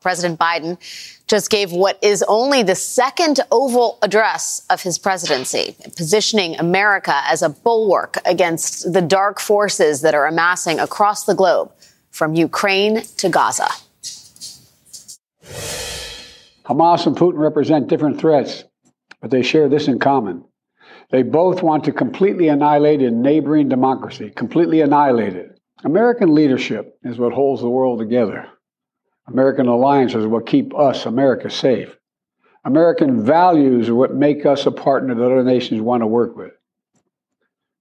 President Biden just gave what is only the second oval address of his presidency, positioning America as a bulwark against the dark forces that are amassing across the globe, from Ukraine to Gaza. Hamas and Putin represent different threats, but they share this in common. They both want to completely annihilate a neighboring democracy, completely annihilate it. American leadership is what holds the world together. American alliances what keep us, America, safe. American values are what make us a partner that other nations want to work with.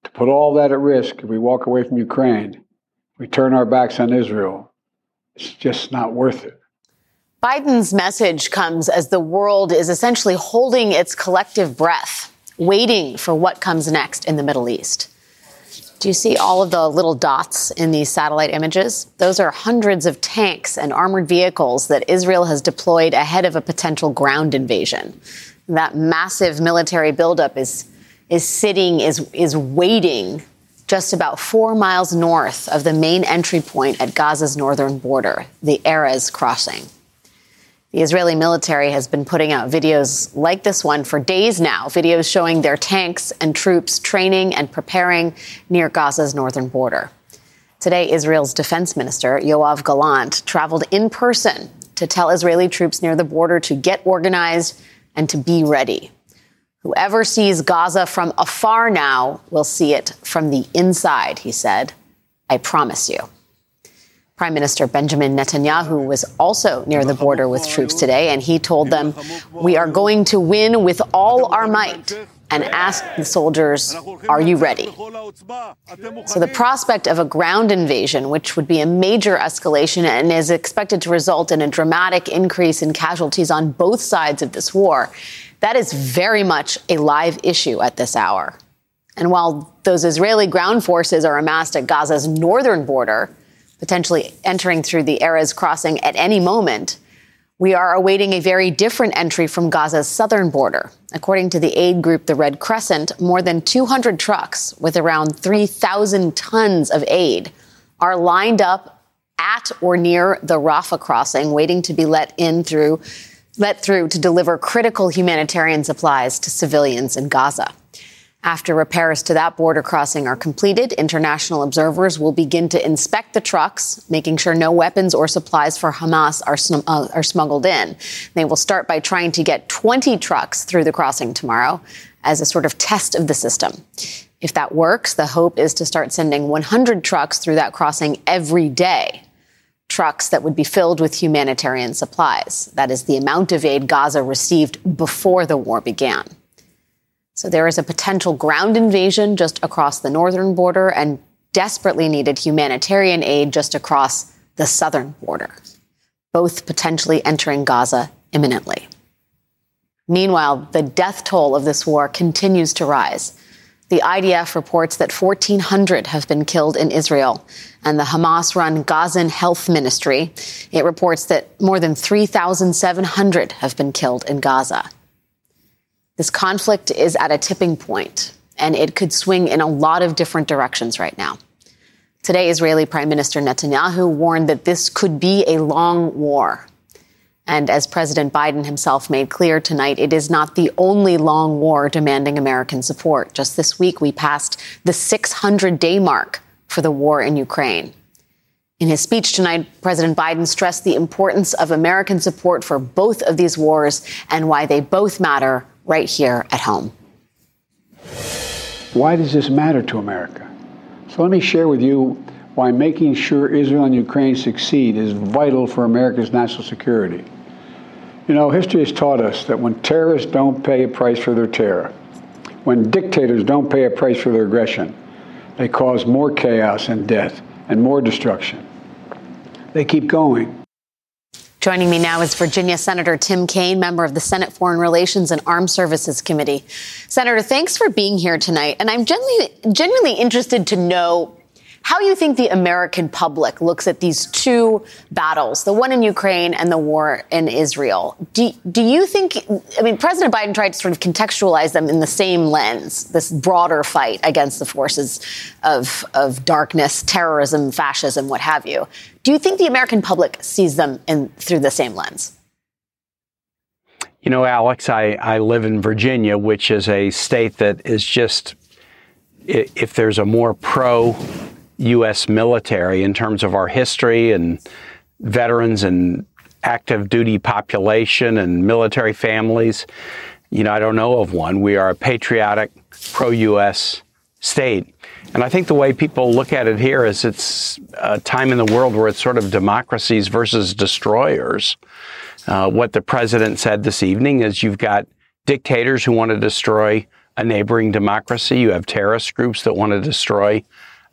To put all that at risk, if we walk away from Ukraine, we turn our backs on Israel, it's just not worth it. Biden's message comes as the world is essentially holding its collective breath, waiting for what comes next in the Middle East. Do you see all of the little dots in these satellite images? Those are hundreds of tanks and armored vehicles that Israel has deployed ahead of a potential ground invasion. That massive military buildup is, is sitting, is, is waiting just about four miles north of the main entry point at Gaza's northern border, the Erez crossing. The Israeli military has been putting out videos like this one for days now, videos showing their tanks and troops training and preparing near Gaza's northern border. Today, Israel's defense minister, Yoav Gallant, traveled in person to tell Israeli troops near the border to get organized and to be ready. Whoever sees Gaza from afar now will see it from the inside, he said. I promise you. Prime Minister Benjamin Netanyahu was also near the border with troops today, and he told them, We are going to win with all our might, and asked the soldiers, Are you ready? So the prospect of a ground invasion, which would be a major escalation and is expected to result in a dramatic increase in casualties on both sides of this war, that is very much a live issue at this hour. And while those Israeli ground forces are amassed at Gaza's northern border, potentially entering through the Erez crossing at any moment, we are awaiting a very different entry from Gaza's southern border. According to the aid group, the Red Crescent, more than 200 trucks with around 3,000 tons of aid are lined up at or near the Rafah crossing, waiting to be let in through, let through to deliver critical humanitarian supplies to civilians in Gaza. After repairs to that border crossing are completed, international observers will begin to inspect the trucks, making sure no weapons or supplies for Hamas are, sm- uh, are smuggled in. They will start by trying to get 20 trucks through the crossing tomorrow as a sort of test of the system. If that works, the hope is to start sending 100 trucks through that crossing every day. Trucks that would be filled with humanitarian supplies. That is the amount of aid Gaza received before the war began. So there is a potential ground invasion just across the northern border and desperately needed humanitarian aid just across the southern border, both potentially entering Gaza imminently. Meanwhile, the death toll of this war continues to rise. The IDF reports that 1,400 have been killed in Israel, and the Hamas run Gazan Health Ministry. It reports that more than 3,700 have been killed in Gaza. This conflict is at a tipping point, and it could swing in a lot of different directions right now. Today, Israeli Prime Minister Netanyahu warned that this could be a long war. And as President Biden himself made clear tonight, it is not the only long war demanding American support. Just this week, we passed the 600 day mark for the war in Ukraine. In his speech tonight, President Biden stressed the importance of American support for both of these wars and why they both matter right here at home. Why does this matter to America? So let me share with you why making sure Israel and Ukraine succeed is vital for America's national security. You know, history has taught us that when terrorists don't pay a price for their terror, when dictators don't pay a price for their aggression, they cause more chaos and death and more destruction. They keep going. Joining me now is Virginia Senator Tim Kaine, member of the Senate Foreign Relations and Armed Services Committee. Senator, thanks for being here tonight. And I'm genuinely, genuinely interested to know how do you think the American public looks at these two battles, the one in Ukraine and the war in Israel. Do, do you think, I mean, President Biden tried to sort of contextualize them in the same lens, this broader fight against the forces of, of darkness, terrorism, fascism, what have you. Do you think the American public sees them in, through the same lens? You know, Alex, I, I live in Virginia, which is a state that is just, if there's a more pro U.S. military in terms of our history and veterans and active duty population and military families. You know, I don't know of one. We are a patriotic, pro U.S. state. And I think the way people look at it here is it's a time in the world where it's sort of democracies versus destroyers. Uh, what the president said this evening is you've got dictators who want to destroy a neighboring democracy, you have terrorist groups that want to destroy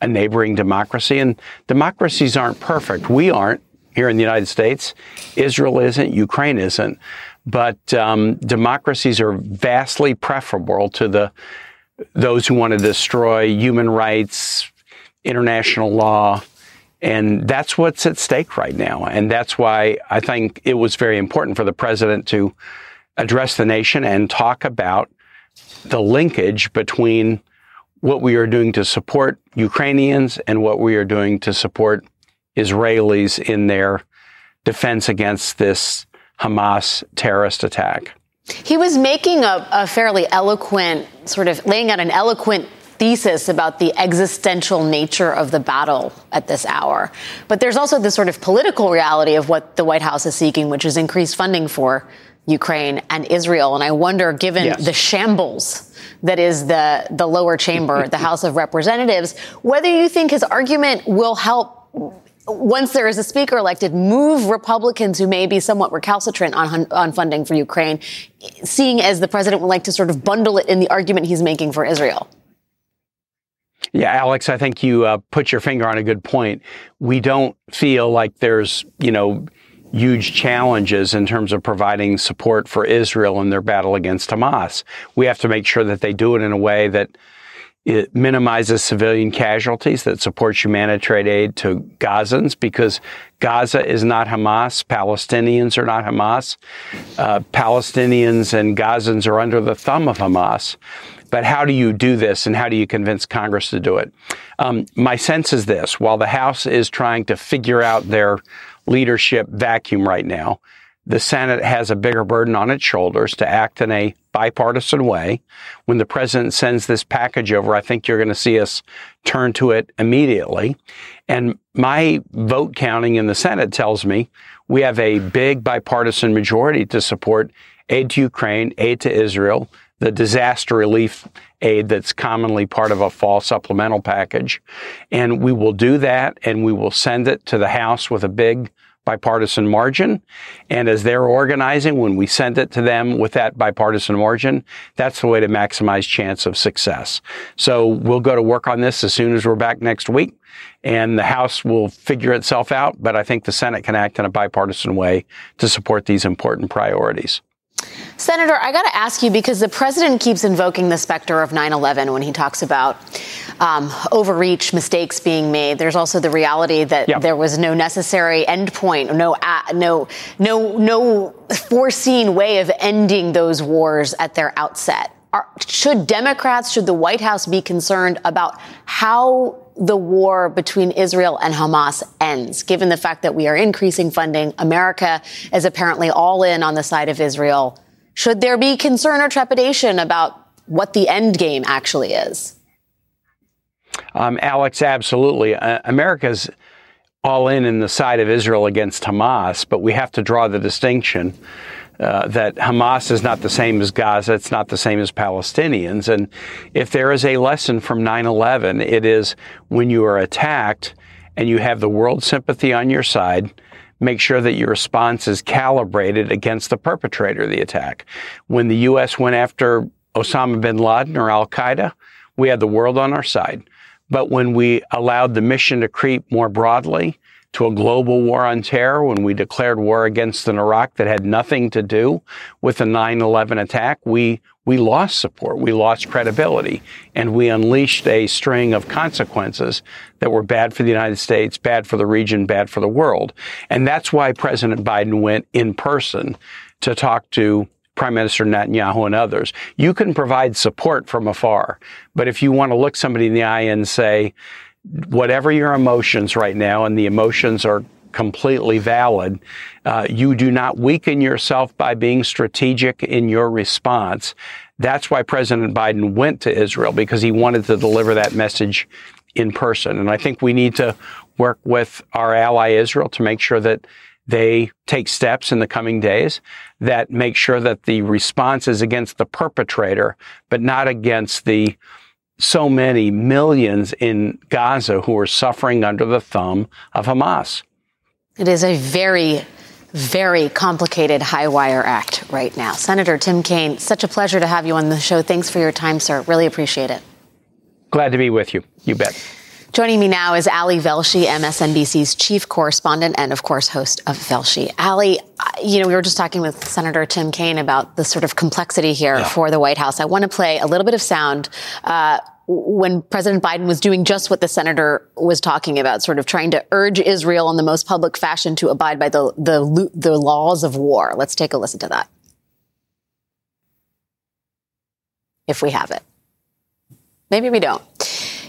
a neighboring democracy. And democracies aren't perfect. We aren't here in the United States. Israel isn't. Ukraine isn't. But um, democracies are vastly preferable to the those who want to destroy human rights, international law, and that's what's at stake right now. And that's why I think it was very important for the president to address the nation and talk about the linkage between what we are doing to support Ukrainians and what we are doing to support Israelis in their defense against this Hamas terrorist attack. He was making a, a, fairly eloquent, sort of laying out an eloquent thesis about the existential nature of the battle at this hour. But there's also this sort of political reality of what the White House is seeking, which is increased funding for Ukraine and Israel. And I wonder, given yes. the shambles that is the, the lower chamber, the House of Representatives, whether you think his argument will help once there is a speaker elected, move Republicans who may be somewhat recalcitrant on, on funding for Ukraine, seeing as the president would like to sort of bundle it in the argument he's making for Israel? Yeah, Alex, I think you uh, put your finger on a good point. We don't feel like there's, you know, huge challenges in terms of providing support for Israel in their battle against Hamas. We have to make sure that they do it in a way that it minimizes civilian casualties, that supports humanitarian aid to Gazans, because Gaza is not Hamas. Palestinians are not Hamas. Uh, Palestinians and Gazans are under the thumb of Hamas. But how do you do this and how do you convince Congress to do it? Um, my sense is this while the House is trying to figure out their leadership vacuum right now. The Senate has a bigger burden on its shoulders to act in a bipartisan way. When the president sends this package over, I think you're going to see us turn to it immediately. And my vote counting in the Senate tells me we have a big bipartisan majority to support aid to Ukraine, aid to Israel, the disaster relief aid that's commonly part of a fall supplemental package. And we will do that and we will send it to the House with a big bipartisan margin. And as they're organizing, when we send it to them with that bipartisan margin, that's the way to maximize chance of success. So we'll go to work on this as soon as we're back next week. And the House will figure itself out, but I think the Senate can act in a bipartisan way to support these important priorities. Senator, I got to ask you because the president keeps invoking the specter of 9 11 when he talks about um, overreach, mistakes being made. There's also the reality that there was no necessary endpoint, no, uh, no, no, no foreseen way of ending those wars at their outset. Are, should Democrats, should the White House be concerned about how the war between Israel and Hamas ends, given the fact that we are increasing funding? America is apparently all in on the side of Israel. Should there be concern or trepidation about what the end game actually is? Um, Alex, absolutely. Uh, America's all in in the side of Israel against Hamas, but we have to draw the distinction. Uh, that Hamas is not the same as Gaza, it's not the same as Palestinians. And if there is a lesson from 9 11, it is when you are attacked and you have the world sympathy on your side, make sure that your response is calibrated against the perpetrator of the attack. When the U.S. went after Osama bin Laden or Al Qaeda, we had the world on our side. But when we allowed the mission to creep more broadly to a global war on terror, when we declared war against an Iraq that had nothing to do with the 9-11 attack, we, we lost support. We lost credibility and we unleashed a string of consequences that were bad for the United States, bad for the region, bad for the world. And that's why President Biden went in person to talk to Prime Minister Netanyahu and others. You can provide support from afar, but if you want to look somebody in the eye and say, whatever your emotions right now, and the emotions are completely valid, uh, you do not weaken yourself by being strategic in your response. That's why President Biden went to Israel because he wanted to deliver that message in person. And I think we need to work with our ally Israel to make sure that they take steps in the coming days that make sure that the response is against the perpetrator, but not against the so many millions in Gaza who are suffering under the thumb of Hamas. It is a very, very complicated high wire act right now. Senator Tim Kaine, such a pleasure to have you on the show. Thanks for your time, sir. Really appreciate it. Glad to be with you. You bet. Joining me now is Ali Velshi, MSNBC's chief correspondent and, of course, host of Velshi. Ali, you know, we were just talking with Senator Tim Kaine about the sort of complexity here yeah. for the White House. I want to play a little bit of sound. Uh, when President Biden was doing just what the senator was talking about, sort of trying to urge Israel in the most public fashion to abide by the, the, the laws of war. Let's take a listen to that. If we have it. Maybe we don't.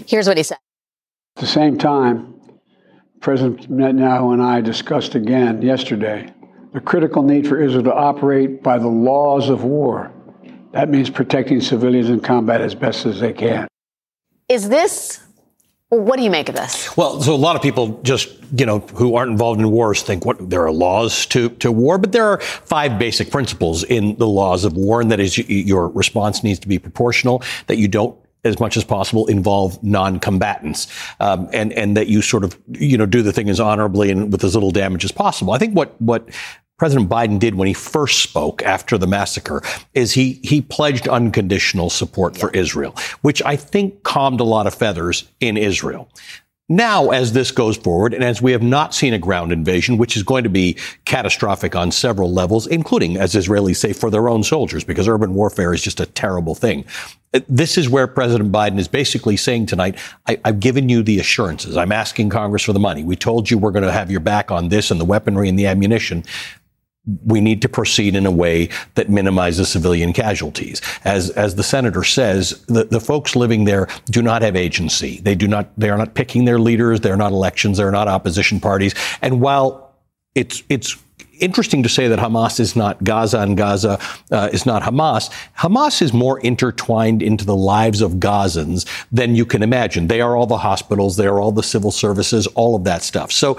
Here's what he said. At the same time, President Netanyahu and I discussed again yesterday the critical need for Israel to operate by the laws of war. That means protecting civilians in combat as best as they can. Is this what do you make of this? Well, so a lot of people just, you know, who aren't involved in wars think what there are laws to, to war, but there are five basic principles in the laws of war, and that is your response needs to be proportional, that you don't as much as possible involve non-combatants, um, and and that you sort of you know do the thing as honorably and with as little damage as possible. I think what what President Biden did when he first spoke after the massacre is he he pledged unconditional support for Israel, which I think calmed a lot of feathers in Israel. Now, as this goes forward, and as we have not seen a ground invasion, which is going to be catastrophic on several levels, including, as Israelis say, for their own soldiers, because urban warfare is just a terrible thing. Uh, this is where President Biden is basically saying tonight, I, have given you the assurances. I'm asking Congress for the money. We told you we're going to have your back on this and the weaponry and the ammunition we need to proceed in a way that minimizes civilian casualties. As, as the senator says, the, the folks living there do not have agency. They do not, they are not picking their leaders. They're not elections. They're not opposition parties. And while it's, it's interesting to say that Hamas is not Gaza and Gaza uh, is not Hamas. Hamas is more intertwined into the lives of Gazans than you can imagine. They are all the hospitals, they are all the civil services, all of that stuff. So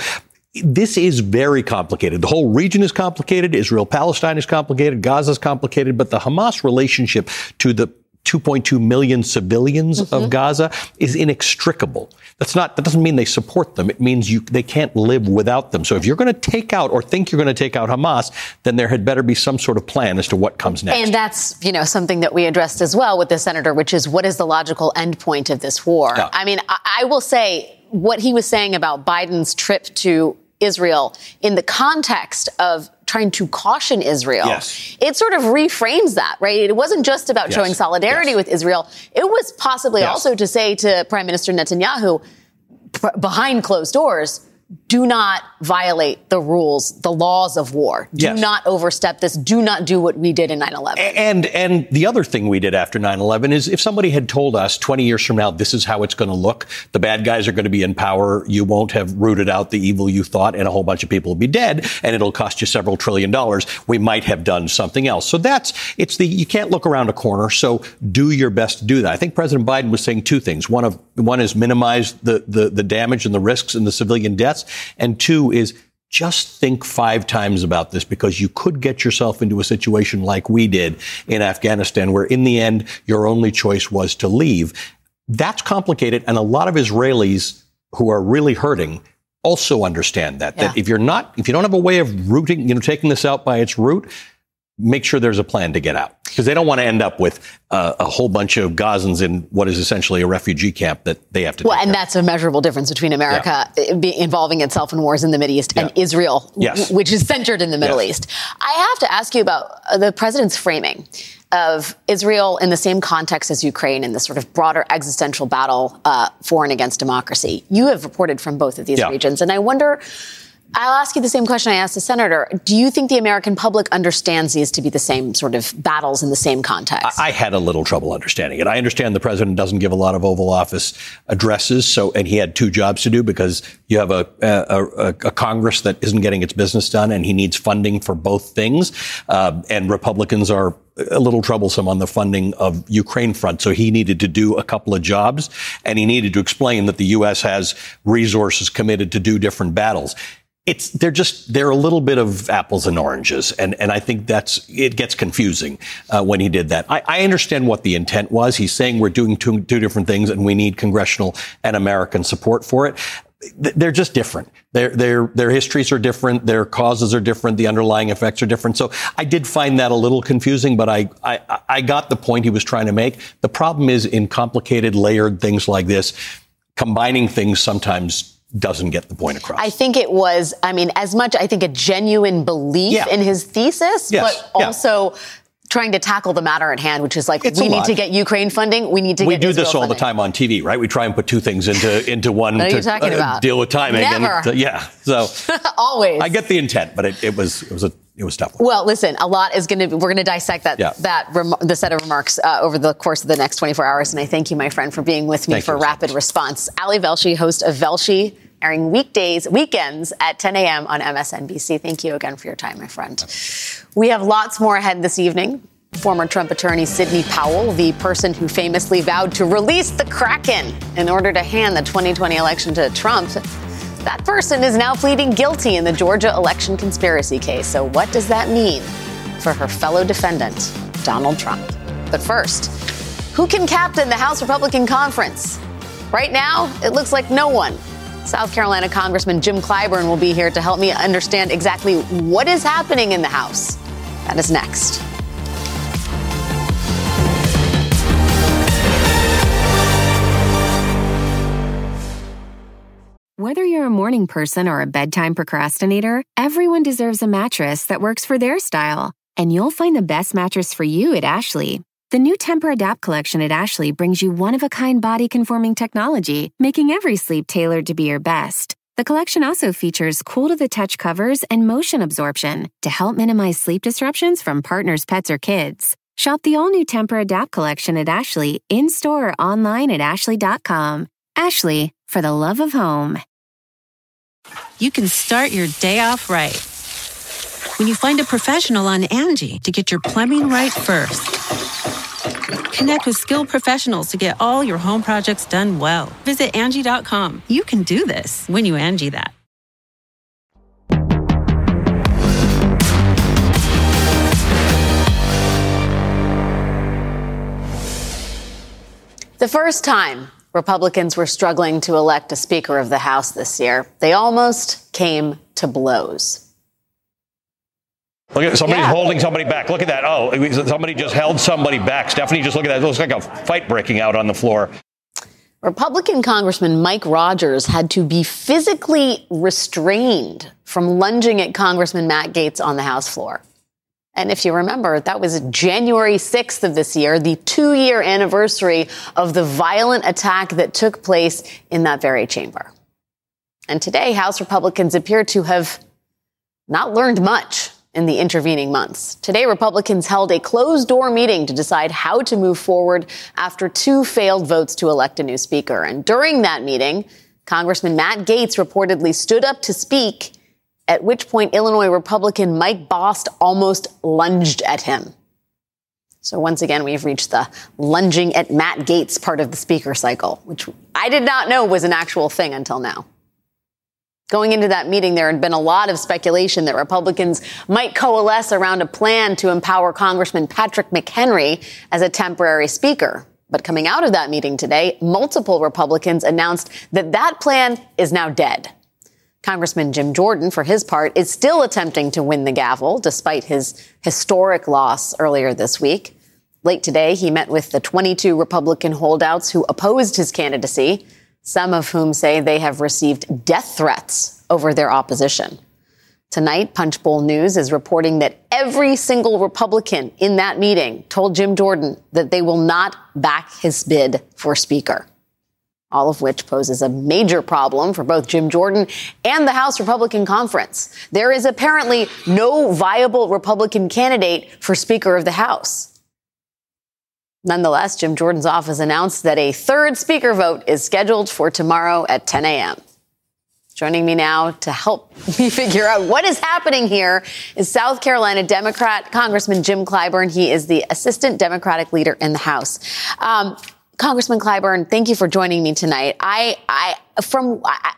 this is very complicated. The whole region is complicated. Israel Palestine is complicated. Gaza is complicated. But the Hamas relationship to the 2.2 million civilians mm-hmm. of Gaza is inextricable. That's not, that doesn't mean they support them. It means you, they can't live without them. So if you're going to take out or think you're going to take out Hamas, then there had better be some sort of plan as to what comes next. And that's, you know, something that we addressed as well with the senator, which is what is the logical endpoint of this war? Yeah. I mean, I, I will say what he was saying about Biden's trip to Israel in the context of trying to caution Israel. Yes. It sort of reframes that, right? It wasn't just about yes. showing solidarity yes. with Israel. It was possibly also to say to Prime Minister Netanyahu, behind closed doors, do not violate the rules, the laws of war. Do yes. not overstep this. Do not do what we did in 9/11. And and the other thing we did after 9/11 is if somebody had told us 20 years from now this is how it's going to look, the bad guys are going to be in power, you won't have rooted out the evil you thought and a whole bunch of people will be dead and it'll cost you several trillion dollars, we might have done something else. So that's it's the you can't look around a corner, so do your best to do that. I think President Biden was saying two things. One of one is minimize the the, the damage and the risks and the civilian and two is just think five times about this because you could get yourself into a situation like we did in Afghanistan, where in the end, your only choice was to leave. That's complicated. And a lot of Israelis who are really hurting also understand that, yeah. that if you're not, if you don't have a way of rooting, you know, taking this out by its root, make sure there's a plan to get out because they don't want to end up with uh, a whole bunch of Gazans in what is essentially a refugee camp that they have to. Well, and that's a measurable difference between America yeah. involving itself in wars in the Middle East yeah. and Israel, yes. which is centered in the Middle yes. East. I have to ask you about uh, the president's framing of Israel in the same context as Ukraine in this sort of broader existential battle uh, for and against democracy. You have reported from both of these yeah. regions, and I wonder I'll ask you the same question I asked the senator. Do you think the American public understands these to be the same sort of battles in the same context? I, I had a little trouble understanding it. I understand the president doesn't give a lot of Oval Office addresses, so and he had two jobs to do because you have a, a, a, a Congress that isn't getting its business done, and he needs funding for both things. Uh, and Republicans are a little troublesome on the funding of Ukraine front. So he needed to do a couple of jobs and he needed to explain that the U.S. has resources committed to do different battles it's they're just they're a little bit of apples and oranges, and and I think that's it gets confusing uh, when he did that. I, I, understand what the intent was. He's saying we're doing two, two different things, and we need congressional and American support for it. They're just different. Their their their histories are different. Their causes are different. The underlying effects are different. So I did find that a little confusing, but I I, I got the point he was trying to make. The problem is in complicated, layered things like this, combining things sometimes doesn't get the point across. I think it was, I mean, as much, I think, a genuine belief yeah. in his thesis, yes. but also trying to tackle the matter at hand, which is like, it's we need to get Ukraine funding. We need to we do Israel this all funding. the time on TV, right? We try and put two things into, into one to uh, deal with timing. Never. And, uh, yeah. So always. I get the intent, but it, it was, it was a, it was tough. Well, listen, a lot is going to. We're going to dissect that yeah. that rem- the set of remarks uh, over the course of the next 24 hours. And I thank you, my friend, for being with me thank for you, Rapid so Response. Ali Velshi, host of Velshi airing weekdays, weekends at 10 a.m. on MSNBC. Thank you again for your time, my friend. We have lots more ahead this evening. Former Trump attorney Sidney Powell, the person who famously vowed to release the Kraken in order to hand the 2020 election to Trump, that person is now pleading guilty in the Georgia election conspiracy case. So, what does that mean for her fellow defendant, Donald Trump? But first, who can captain the House Republican Conference? Right now, it looks like no one. South Carolina Congressman Jim Clyburn will be here to help me understand exactly what is happening in the House. That is next. Whether you're a morning person or a bedtime procrastinator, everyone deserves a mattress that works for their style. And you'll find the best mattress for you at Ashley. The new Tempur-Adapt collection at Ashley brings you one-of-a-kind body-conforming technology, making every sleep tailored to be your best. The collection also features cool-to-the-touch covers and motion absorption to help minimize sleep disruptions from partners, pets, or kids. Shop the all-new Tempur-Adapt collection at Ashley in-store or online at ashley.com. Ashley, for the love of home. You can start your day off right when you find a professional on Angie to get your plumbing right first. Connect with skilled professionals to get all your home projects done well. Visit Angie.com. You can do this when you Angie that. The first time Republicans were struggling to elect a Speaker of the House this year, they almost came to blows. Look at somebody's yeah. holding somebody back. Look at that. Oh, somebody just held somebody back. Stephanie, just look at that. It looks like a fight breaking out on the floor. Republican Congressman Mike Rogers had to be physically restrained from lunging at Congressman Matt Gaetz on the House floor. And if you remember, that was January 6th of this year, the two year anniversary of the violent attack that took place in that very chamber. And today, House Republicans appear to have not learned much in the intervening months. Today, Republicans held a closed door meeting to decide how to move forward after two failed votes to elect a new speaker. And during that meeting, Congressman Matt Gaetz reportedly stood up to speak, at which point Illinois Republican Mike Bost almost lunged at him. So once again, we've reached the lunging at Matt Gaetz part of the speaker cycle, which I did not know was an actual thing until now. Going into that meeting, there had been a lot of speculation that Republicans might coalesce around a plan to empower Congressman Patrick McHenry as a temporary speaker. But coming out of that meeting today, multiple Republicans announced that that plan is now dead. Congressman Jim Jordan, for his part, is still attempting to win the gavel despite his historic loss earlier this week. Late today, he met with the 22 Republican holdouts who opposed his candidacy, some of whom say they have received death threats over their opposition. Tonight, Punchbowl News is reporting that every single Republican in that meeting told Jim Jordan that they will not back his bid for Speaker all of which poses a major problem for both Jim Jordan and the House Republican Conference. There is apparently no viable Republican candidate for Speaker of the House. Nonetheless, Jim Jordan's office announced that a third Speaker vote is scheduled for tomorrow at 10 a.m. Joining me now to help me figure out what is happening here is South Carolina Democrat Congressman Jim Clyburn. He is the assistant Democratic leader in the House. Um, Congressman Clyburn, thank you for joining me tonight. I, I, from, I,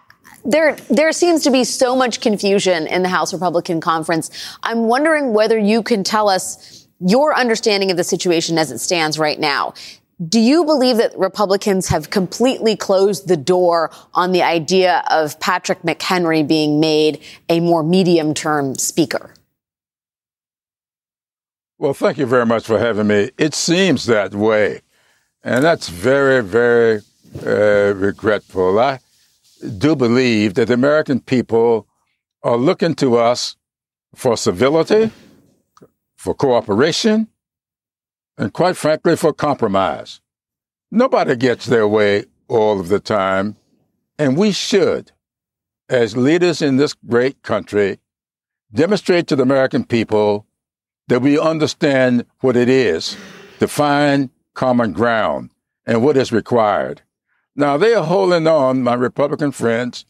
there, there seems to be so much confusion in the House Republican Conference. I'm wondering whether you can tell us your understanding of the situation as it stands right now. Do you believe that Republicans have completely closed the door on the idea of Patrick McHenry being made a more medium term speaker? Well, thank you very much for having me. It seems that way. And that's very, very uh, regretful. I do believe that the American people are looking to us for civility, for cooperation, and quite frankly, for compromise. Nobody gets their way all of the time, and we should, as leaders in this great country, demonstrate to the American people that we understand what it is to find common ground and what is required. Now, they are holding on, my Republican friends,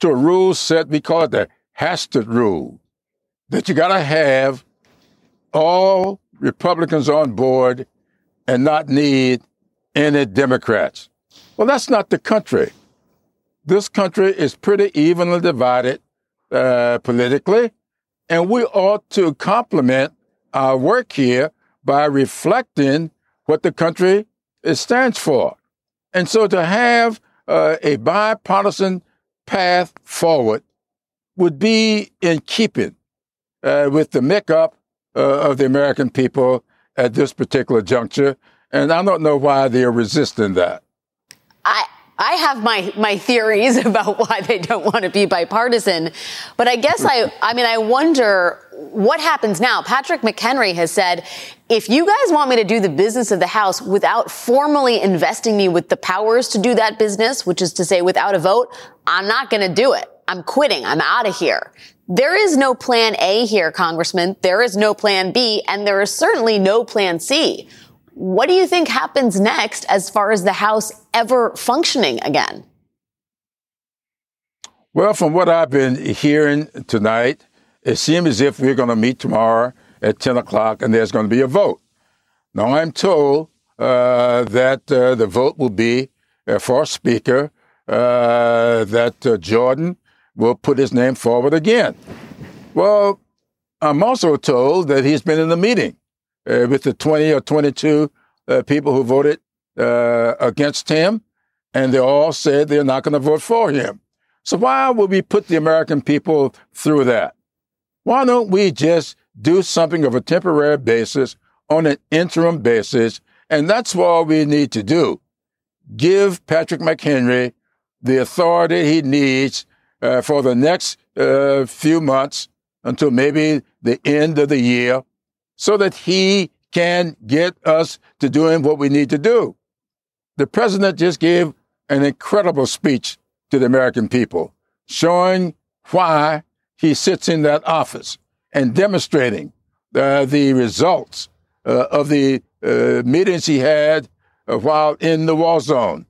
to a rule set, we call it the Hastert rule, that you got to have all Republicans on board and not need any Democrats. Well, that's not the country. This country is pretty evenly divided uh, politically, and we ought to complement our work here by reflecting what the country stands for. And so to have uh, a bipartisan path forward would be in keeping uh, with the makeup uh, of the American people at this particular juncture. And I don't know why they are resisting that. I, I have my, my theories about why they don't want to be bipartisan, but I guess I, I mean, I wonder what happens now. Patrick McHenry has said, if you guys want me to do the business of the House without formally investing me with the powers to do that business, which is to say without a vote, I'm not going to do it. I'm quitting. I'm out of here. There is no plan A here, Congressman. There is no plan B, and there is certainly no plan C. What do you think happens next as far as the House ever functioning again? Well, from what I've been hearing tonight, it seems as if we're going to meet tomorrow at 10 o'clock and there's going to be a vote. Now, I'm told uh, that uh, the vote will be uh, for Speaker, uh, that uh, Jordan will put his name forward again. Well, I'm also told that he's been in the meeting uh, with the 20 or 22 uh, people who voted uh, against him, and they all said they're not going to vote for him. So why would we put the American people through that? Why don't we just do something of a temporary basis on an interim basis? And that's what we need to do. Give Patrick McHenry the authority he needs uh, for the next uh, few months until maybe the end of the year so that he can get us to doing what we need to do. The president just gave an incredible speech to the American people, showing why he sits in that office and demonstrating uh, the results uh, of the uh, meetings he had while in the war zone.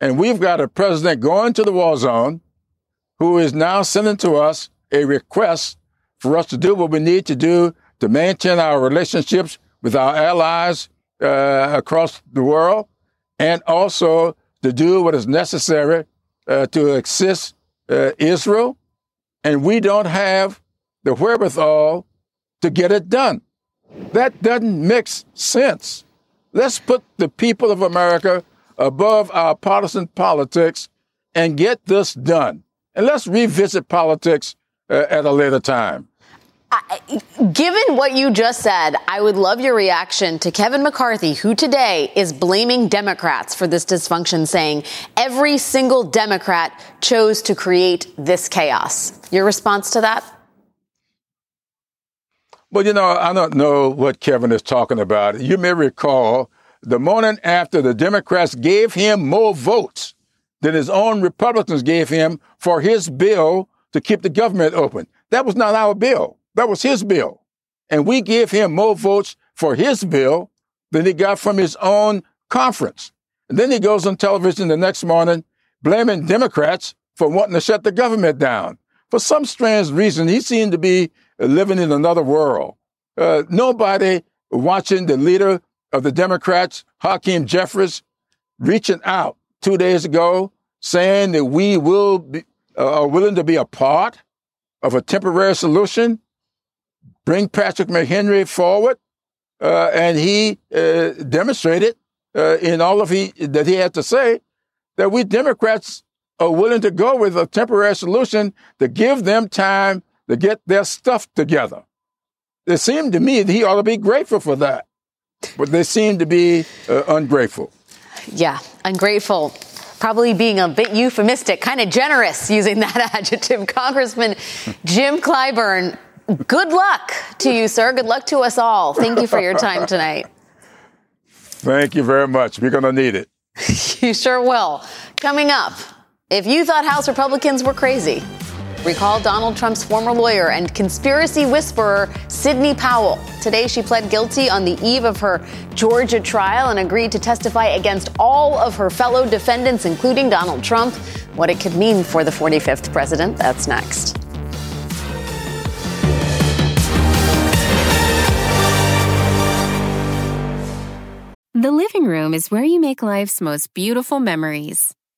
And we've got a president going to the war zone who is now sending to us a request for us to do what we need to do to maintain our relationships with our allies uh, across the world, and also to do what is necessary uh, to assist uh, Israel. And we don't have the wherewithal to get it done. That doesn't make sense. Let's put the people of America above our partisan politics and get this done. And let's revisit politics uh, at a later time. I, given what you just said, I would love your reaction to Kevin McCarthy, who today is blaming Democrats for this dysfunction, saying every single Democrat chose to create this chaos. Your response to that? Well, you know, I don't know what Kevin is talking about. You may recall the morning after the Democrats gave him more votes than his own Republicans gave him for his bill to keep the government open. That was not our bill. That was his bill. And we gave him more votes for his bill than he got from his own conference. And then he goes on television the next morning blaming Democrats for wanting to shut the government down. For some strange reason, he seemed to be living in another world. Uh, nobody watching the leader of the Democrats, Hakeem Jeffries, reaching out two days ago saying that we will be, uh, are willing to be a part of a temporary solution bring Patrick McHenry forward, uh, and he uh, demonstrated uh, in all of he that he had to say that we Democrats are willing to go with a temporary solution to give them time to get their stuff together. It seemed to me that he ought to be grateful for that, but they seem to be uh, ungrateful. Yeah, ungrateful probably being a bit euphemistic, kind of generous using that adjective. Congressman Jim Clyburn, Good luck to you, sir. Good luck to us all. Thank you for your time tonight. Thank you very much. We're going to need it. you sure will. Coming up, if you thought House Republicans were crazy, recall Donald Trump's former lawyer and conspiracy whisperer, Sidney Powell. Today, she pled guilty on the eve of her Georgia trial and agreed to testify against all of her fellow defendants, including Donald Trump. What it could mean for the 45th president, that's next. The living room is where you make life's most beautiful memories.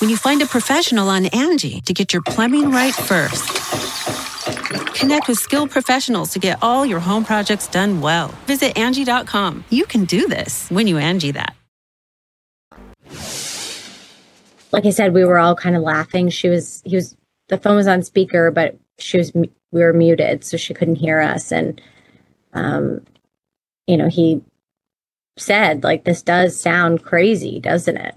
When you find a professional on Angie to get your plumbing right first. Connect with skilled professionals to get all your home projects done well. Visit Angie.com. You can do this when you Angie that. Like I said, we were all kind of laughing. She was, he was, the phone was on speaker, but she was, we were muted, so she couldn't hear us. And, um, you know, he said, like, this does sound crazy, doesn't it?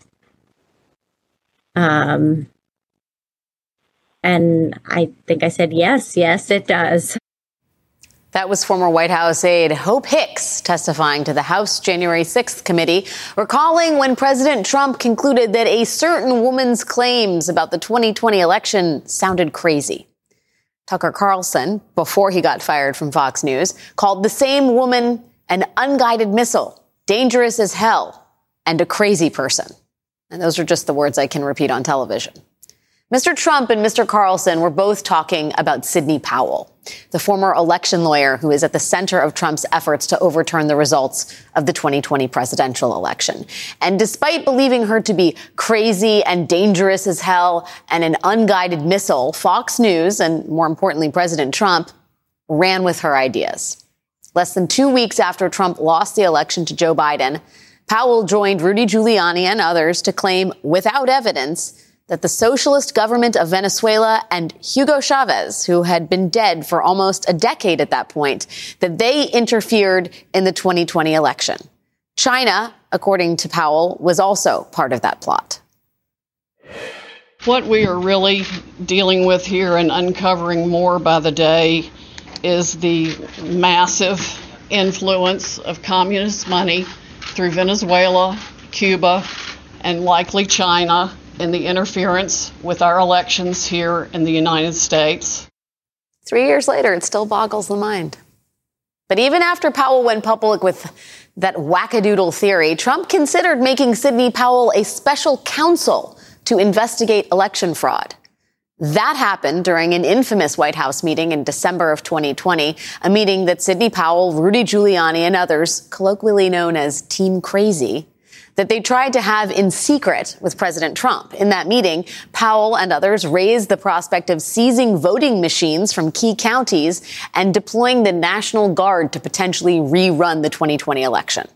Um, and I think I said, yes, yes, it does. That was former White House aide Hope Hicks testifying to the House January 6th committee, recalling when President Trump concluded that a certain woman's claims about the 2020 election sounded crazy. Tucker Carlson, before he got fired from Fox News, called the same woman an unguided missile dangerous as hell, and a crazy person. And those are just the words I can repeat on television. Mr. Trump and Mr. Carlson were both talking about Sidney Powell, the former election lawyer who is at the center of Trump's efforts to overturn the results of the 2020 presidential election. And despite believing her to be crazy and dangerous as hell and an unguided missile, Fox News and more importantly, President Trump ran with her ideas. Less than two weeks after Trump lost the election to Joe Biden, Powell joined Rudy Giuliani and others to claim without evidence that the socialist government of Venezuela and Hugo Chavez, who had been dead for almost a decade at that point, that they interfered in the 2020 election. China, according to Powell, was also part of that plot. What we are really dealing with here and uncovering more by the day is the massive influence of communist money through Venezuela, Cuba, and likely China in the interference with our elections here in the United States. Three years later, it still boggles the mind. But even after Powell went public with that wackadoodle theory, Trump considered making Sidney Powell a special counsel to investigate election fraud. That happened during an infamous White House meeting in December of 2020, a meeting that Sidney Powell, Rudy Giuliani, and others, colloquially known as Team Crazy, that they tried to have in secret with President Trump. In that meeting, Powell and others raised the prospect of seizing voting machines from key counties and deploying the National Guard to potentially rerun the 2020 election.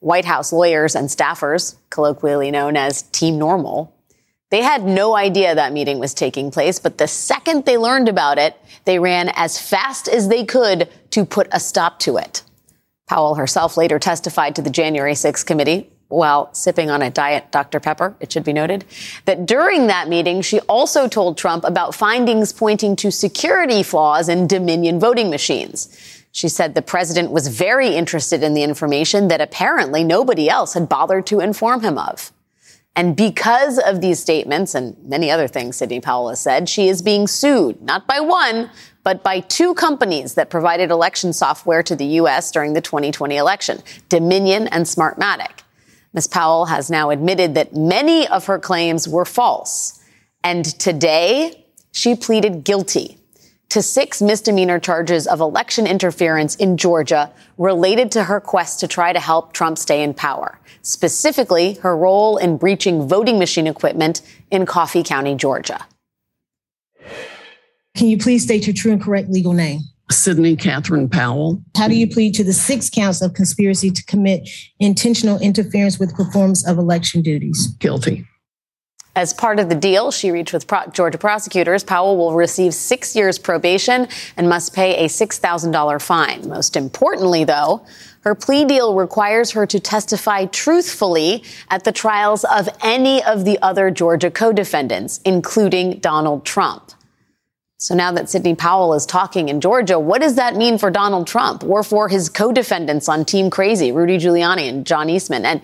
White House lawyers and staffers, colloquially known as Team Normal, they had no idea that meeting was taking place, but the second they learned about it, they ran as fast as they could to put a stop to it. Powell herself later testified to the January 6th committee while sipping on a diet Dr. Pepper, it should be noted, that during that meeting, she also told Trump about findings pointing to security flaws in Dominion voting machines. She said the president was very interested in the information that apparently nobody else had bothered to inform him of. And because of these statements and many other things Sidney Powell has said, she is being sued, not by one, but by two companies that provided election software to the U.S. during the 2020 election, Dominion and Smartmatic. Ms. Powell has now admitted that many of her claims were false. And today, she pleaded guilty to six misdemeanor charges of election interference in Georgia related to her quest to try to help Trump stay in power, specifically her role in breaching voting machine equipment in Coffee County, Georgia. Can you please state your true and correct legal name? Sidney Katherine Powell. How do you plead to the six counts of conspiracy to commit intentional interference with performance of election duties? Guilty. As part of the deal she reached with pro- Georgia prosecutors, Powell will receive six years probation and must pay a $6,000 fine. Most importantly, though, her plea deal requires her to testify truthfully at the trials of any of the other Georgia co-defendants, including Donald Trump. So now that Sidney Powell is talking in Georgia, what does that mean for Donald Trump or for his co-defendants on Team Crazy, Rudy Giuliani and John Eastman? And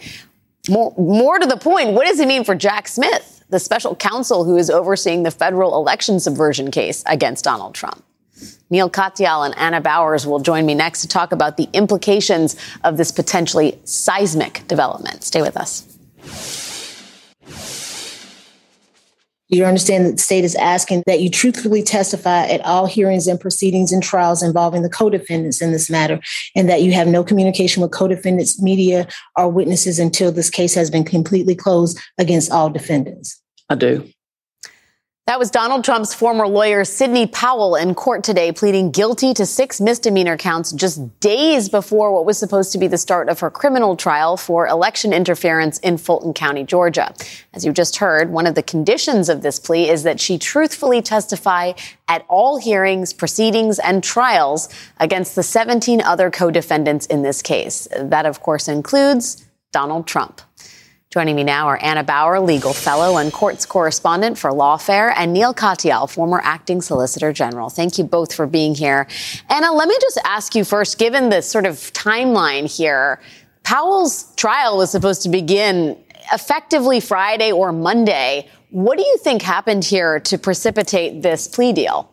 more, more to the point, what does it mean for Jack Smith, the special counsel who is overseeing the federal election subversion case against Donald Trump? Neil Katyal and Anna Bowers will join me next to talk about the implications of this potentially seismic development. Stay with us. You understand that the state is asking that you truthfully testify at all hearings and proceedings and trials involving the co-defendants in this matter, and that you have no communication with co-defendants, media, or witnesses until this case has been completely closed against all defendants. I do. That was Donald Trump's former lawyer, Sidney Powell, in court today, pleading guilty to six misdemeanor counts just days before what was supposed to be the start of her criminal trial for election interference in Fulton County, Georgia. As you just heard, one of the conditions of this plea is that she truthfully testify at all hearings, proceedings, and trials against the 17 other co-defendants in this case. That, of course, includes Donald Trump. Joining me now are Anna Bower, legal fellow and courts correspondent for Lawfare, and Neil Katyal, former acting solicitor general. Thank you both for being here. Anna, let me just ask you first, given the sort of timeline here, Powell's trial was supposed to begin effectively Friday or Monday. What do you think happened here to precipitate this plea deal?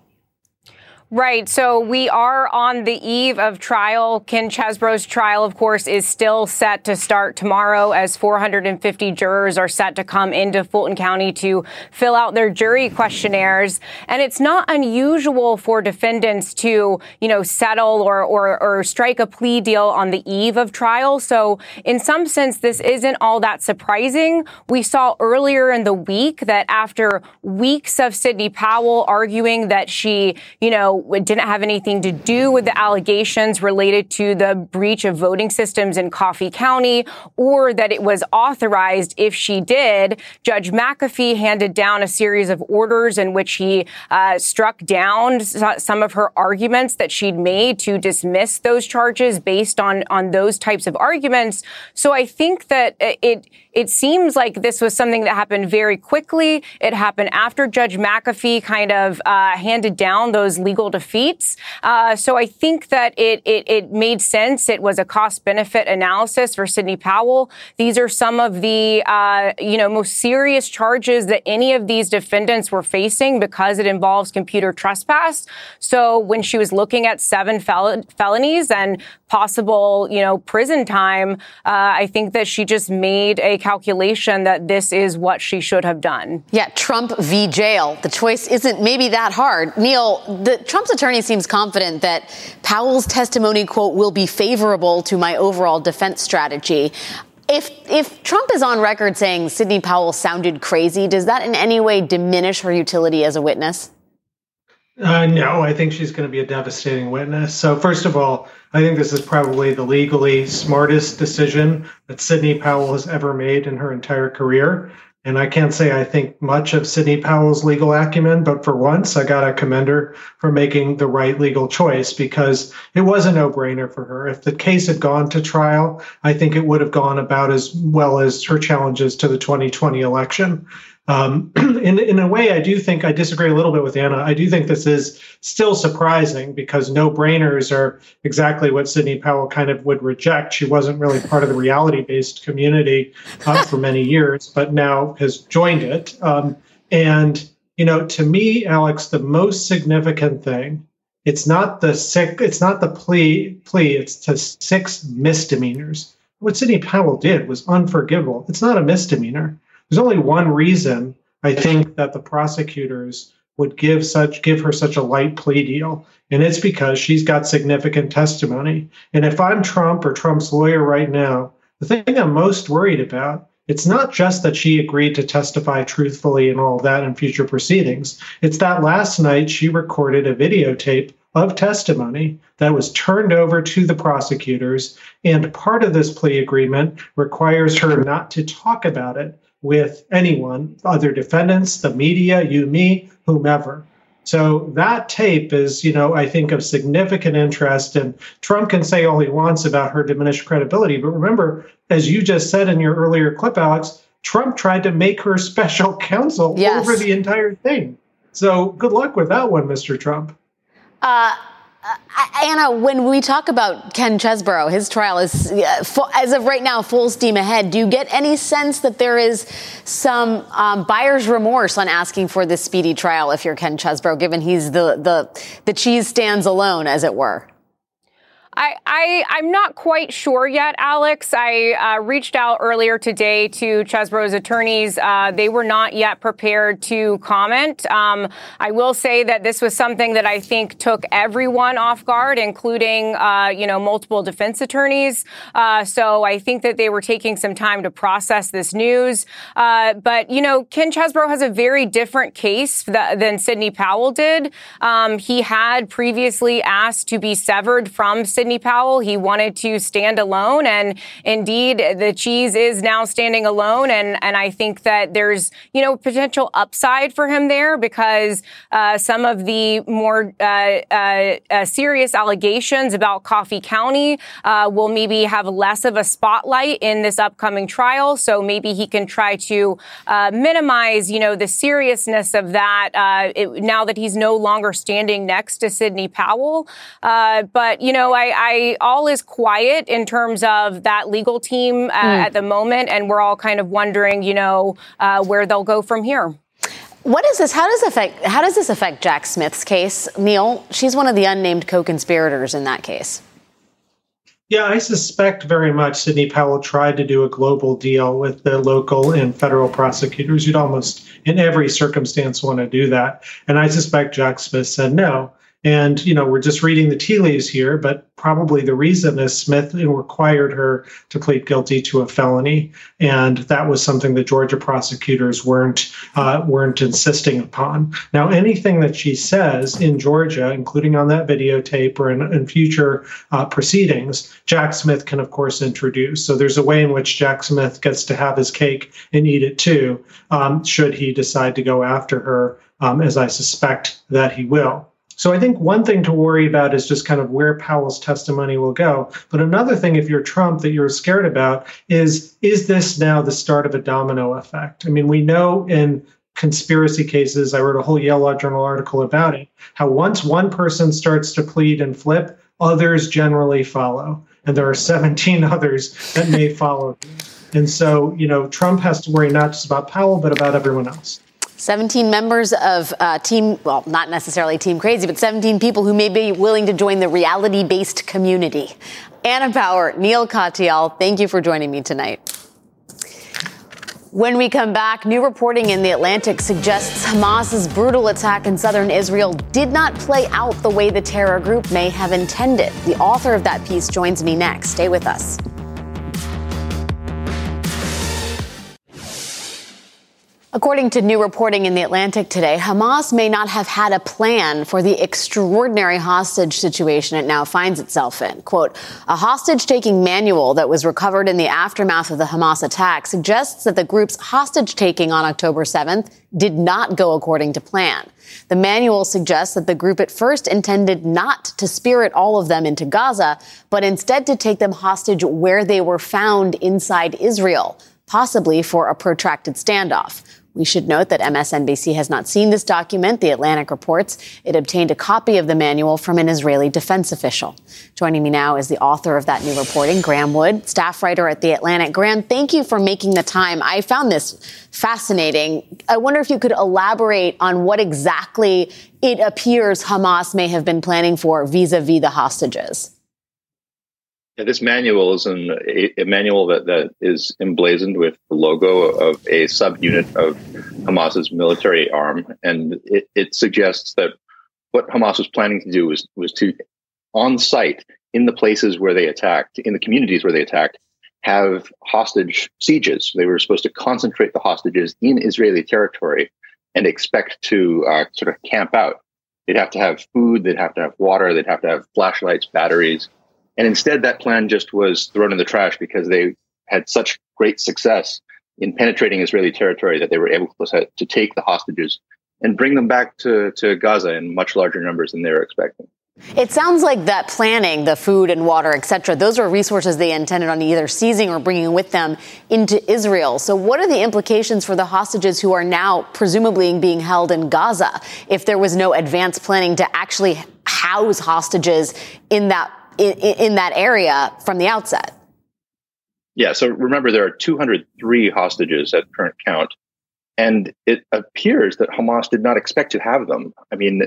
Right. So we are on the eve of trial. Ken Chesebro's trial, of course, is still set to start tomorrow as 450 jurors are set to come into Fulton County to fill out their jury questionnaires. And it's not unusual for defendants to, you know, settle or, or, or strike a plea deal on the eve of trial. So in some sense, this isn't all that surprising. We saw earlier in the week that after weeks of Sidney Powell arguing that she, you know, didn't have anything to do with the allegations related to the breach of voting systems in Coffee County or that it was authorized if she did. Judge McAfee handed down a series of orders in which he uh, struck down some of her arguments that she'd made to dismiss those charges based on, on those types of arguments. So I think that it, it seems like this was something that happened very quickly. It happened after Judge McAfee kind of uh, handed down those legal defeats. Uh, so I think that it, it, it made sense. It was a cost benefit analysis for Sidney Powell. These are some of the uh, you know most serious charges that any of these defendants were facing because it involves computer trespass. So when she was looking at seven fel- felonies and possible you know prison time, uh, I think that she just made a calculation that this is what she should have done. Yeah, Trump v. jail. The choice isn't maybe that hard. Neil, the Trump's attorney seems confident that Powell's testimony, quote, will be favorable to my overall defense strategy. If if Trump is on record saying Sidney Powell sounded crazy, does that in any way diminish her utility as a witness? Uh, no, I think she's going to be a devastating witness. So, first of all, I think this is probably the legally smartest decision that Sidney Powell has ever made in her entire career. And I can't say I think much of Sidney Powell's legal acumen, but for once, I got to commend her for making the right legal choice because it was a no brainer for her. If the case had gone to trial, I think it would have gone about as well as her challenges to the 2020 election. Um, in in a way, I do think I disagree a little bit with Anna. I do think this is still surprising because no brainers are exactly what Sidney Powell kind of would reject. She wasn't really part of the reality based community uh, for many years, but now has joined it. Um, and you know, to me, Alex, the most significant thing it's not the sick, it's not the plea plea. It's to six misdemeanors. What Sidney Powell did was unforgivable. It's not a misdemeanor there's only one reason I think that the prosecutors would give such give her such a light plea deal and it's because she's got significant testimony. And if i'm trump or trump's lawyer right now the thing i'm most worried about it's not just that she agreed to testify truthfully and all that in future proceedings. It's that last night she recorded a videotape of testimony that was turned over to the prosecutors and part of this plea agreement requires her not to talk about it with anyone, other defendants, the media, you, me, whomever. So that tape is, you know, I think of significant interest. And Trump can say all he wants about her diminished credibility. But remember, as you just said in your earlier clip, Alex, Trump tried to make her special counsel yes. over the entire thing. So good luck with that one, Mr. Trump. Uh, uh, Anna, when we talk about Ken Chesebro, his trial is, as of right now, full steam ahead. Do you get any sense that there is some um, buyer's remorse on asking for this speedy trial if you're Ken Chesebro, given he's the, the, the cheese stands alone, as it were? I, I I'm not quite sure yet, Alex. I uh, reached out earlier today to Chesebro's attorneys. Uh, they were not yet prepared to comment. Um, I will say that this was something that I think took everyone off guard, including uh, you know multiple defense attorneys. Uh, so I think that they were taking some time to process this news. Uh, but you know, Ken Chesbro has a very different case th- than Sidney Powell did. Um, he had previously asked to be severed from. Sidney Sidney Powell. He wanted to stand alone. And indeed, the cheese is now standing alone. And, and I think that there's, you know, potential upside for him there because uh, some of the more uh, uh, uh serious allegations about Coffee County uh, will maybe have less of a spotlight in this upcoming trial. So maybe he can try to uh, minimize, you know, the seriousness of that it, now that he's no longer standing next to Sidney Powell. but, you know, I, I, all is quiet in terms of that legal team uh, mm. at the moment, and we're all kind of wondering, you know, uh, where they'll go from here. What is this? How does affect? How does this affect Jack Smith's case, Neil? She's one of the unnamed co-conspirators in that case. Yeah, I suspect very much Sidney Powell tried to do a global deal with the local and federal prosecutors. You'd almost, in every circumstance, want to do that. And I suspect Jack Smith said no. And, you know, we're just reading the tea leaves here, but probably the reason is Smith required her to plead guilty to a felony. And that was something the Georgia prosecutors weren't, uh, weren't insisting upon. Now, anything that she says in Georgia, including on that videotape or in, in future uh, proceedings, Jack Smith can, of course, introduce. So there's a way in which Jack Smith gets to have his cake and eat it too, um, should he decide to go after her, um, as I suspect that he will. So I think one thing to worry about is just kind of where Powell's testimony will go. But another thing, if you're Trump, that you're scared about is is this now the start of a domino effect? I mean, we know in conspiracy cases, I wrote a whole Yale Law Journal article about it, how once one person starts to plead and flip, others generally follow. And there are 17 others that may follow. And so, you know, Trump has to worry not just about Powell, but about everyone else. 17 members of uh, Team, well, not necessarily Team Crazy, but 17 people who may be willing to join the reality based community. Anna Bower, Neil Katyal, thank you for joining me tonight. When we come back, new reporting in The Atlantic suggests Hamas's brutal attack in southern Israel did not play out the way the terror group may have intended. The author of that piece joins me next. Stay with us. According to new reporting in The Atlantic today, Hamas may not have had a plan for the extraordinary hostage situation it now finds itself in. Quote, a hostage taking manual that was recovered in the aftermath of the Hamas attack suggests that the group's hostage taking on October 7th did not go according to plan. The manual suggests that the group at first intended not to spirit all of them into Gaza, but instead to take them hostage where they were found inside Israel, possibly for a protracted standoff. We should note that MSNBC has not seen this document. The Atlantic reports it obtained a copy of the manual from an Israeli defense official. Joining me now is the author of that new reporting, Graeme Wood, staff writer at The Atlantic. Graham, thank you for making the time. I found this fascinating. I wonder if you could elaborate on what exactly it appears Hamas may have been planning for vis a vis the hostages. Yeah, this manual is an, a, a, manual that, that is emblazoned with the logo of a subunit of Hamas's military arm, and it, it suggests that what Hamas was planning to do was was to, on site in the places where they attacked, in the communities where they attacked, have hostage sieges. They were supposed to concentrate the hostages in Israeli territory and expect to uh, sort of camp out. They'd have to have food, they'd have to have water, they'd have to have flashlights, batteries and instead, that plan just was thrown in the trash because they had such great success in penetrating Israeli territory that they were able to, take the hostages and bring them back to, to Gaza in much larger numbers than they were expecting. It sounds like that planning, the food and water, et cetera, those are resources they intended on either seizing or bringing with them into Israel. So, what are the implications for the hostages who are now presumably being held in Gaza if there was no advance planning to actually house hostages in that in, in that area from the outset. Yeah. So remember, there are 203 hostages at current count. And it appears that Hamas did not expect to have them. I mean,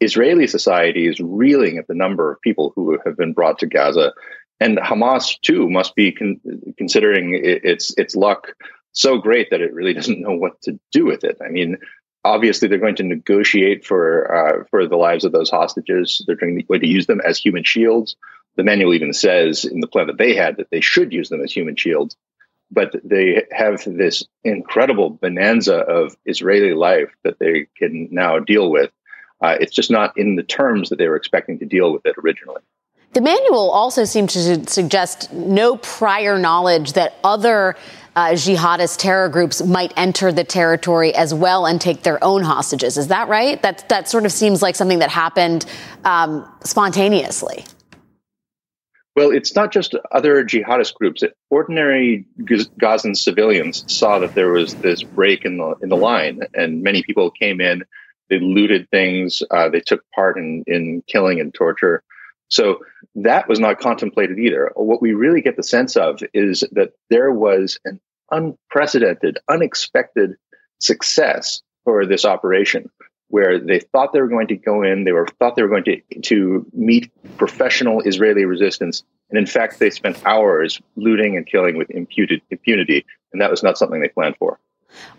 Israeli society is reeling at the number of people who have been brought to Gaza. And Hamas, too, must be con- considering its, its luck so great that it really doesn't know what to do with it. I mean, obviously they're going to negotiate for uh, for the lives of those hostages. They're going to use them as human shields. The manual even says in the plan that they had that they should use them as human shields. But they have this incredible bonanza of Israeli life that they can now deal with. Uh, it's just not in the terms that they were expecting to deal with it originally. The manual also seems to suggest no prior knowledge that other uh, jihadist terror groups might enter the territory as well and take their own hostages. Is that right? That that sort of seems like something that happened um, spontaneously. Well, it's not just other jihadist groups. Ordinary Gazan civilians saw that there was this break in the in the line, and many people came in. They looted things. Uh, they took part in in killing and torture. So that was not contemplated either. What we really get the sense of is that there was an unprecedented, unexpected success for this operation where they thought they were going to go in, they were thought they were going to to meet professional Israeli resistance, and in fact, they spent hours looting and killing with imputed impunity, and that was not something they planned for.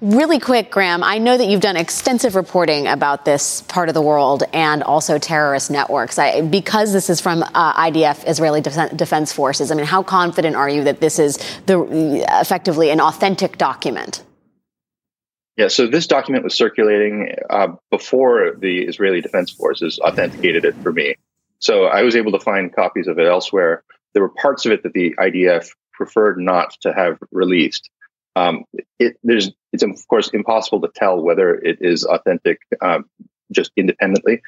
Really quick, Graeme, I know that you've done extensive reporting about this part of the world and also terrorist networks. I, because this is from uh, IDF, Israeli Defense Forces, I mean, how confident are you that this is the, effectively an authentic document? Yeah, so this document was circulating uh, before the Israeli Defense Forces authenticated it for me. So I was able to find copies of it elsewhere. There were parts of it that the IDF preferred not to have released. Um, it, there's, it's of course impossible to tell whether it is authentic um, just independently.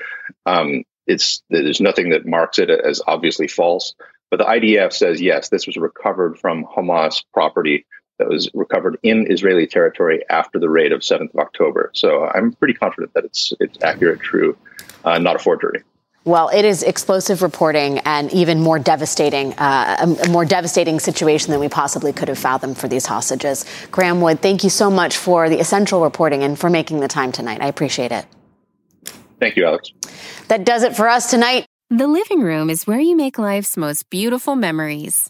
Um, it's there's nothing that marks it as obviously false. But the IDF says yes, this was recovered from Hamas property that was recovered in Israeli territory after the raid of 7th of October. So I'm pretty confident that it's it's accurate, true, uh, not a forgery. Well, it is explosive reporting and even more devastating, uh, a, more devastating situation than we possibly could have fathomed for these hostages. Graeme Wood, thank you so much for the essential reporting and for making the time tonight. I appreciate it. Thank you, Alex. That does it for us tonight. The living room is where you make life's most beautiful memories.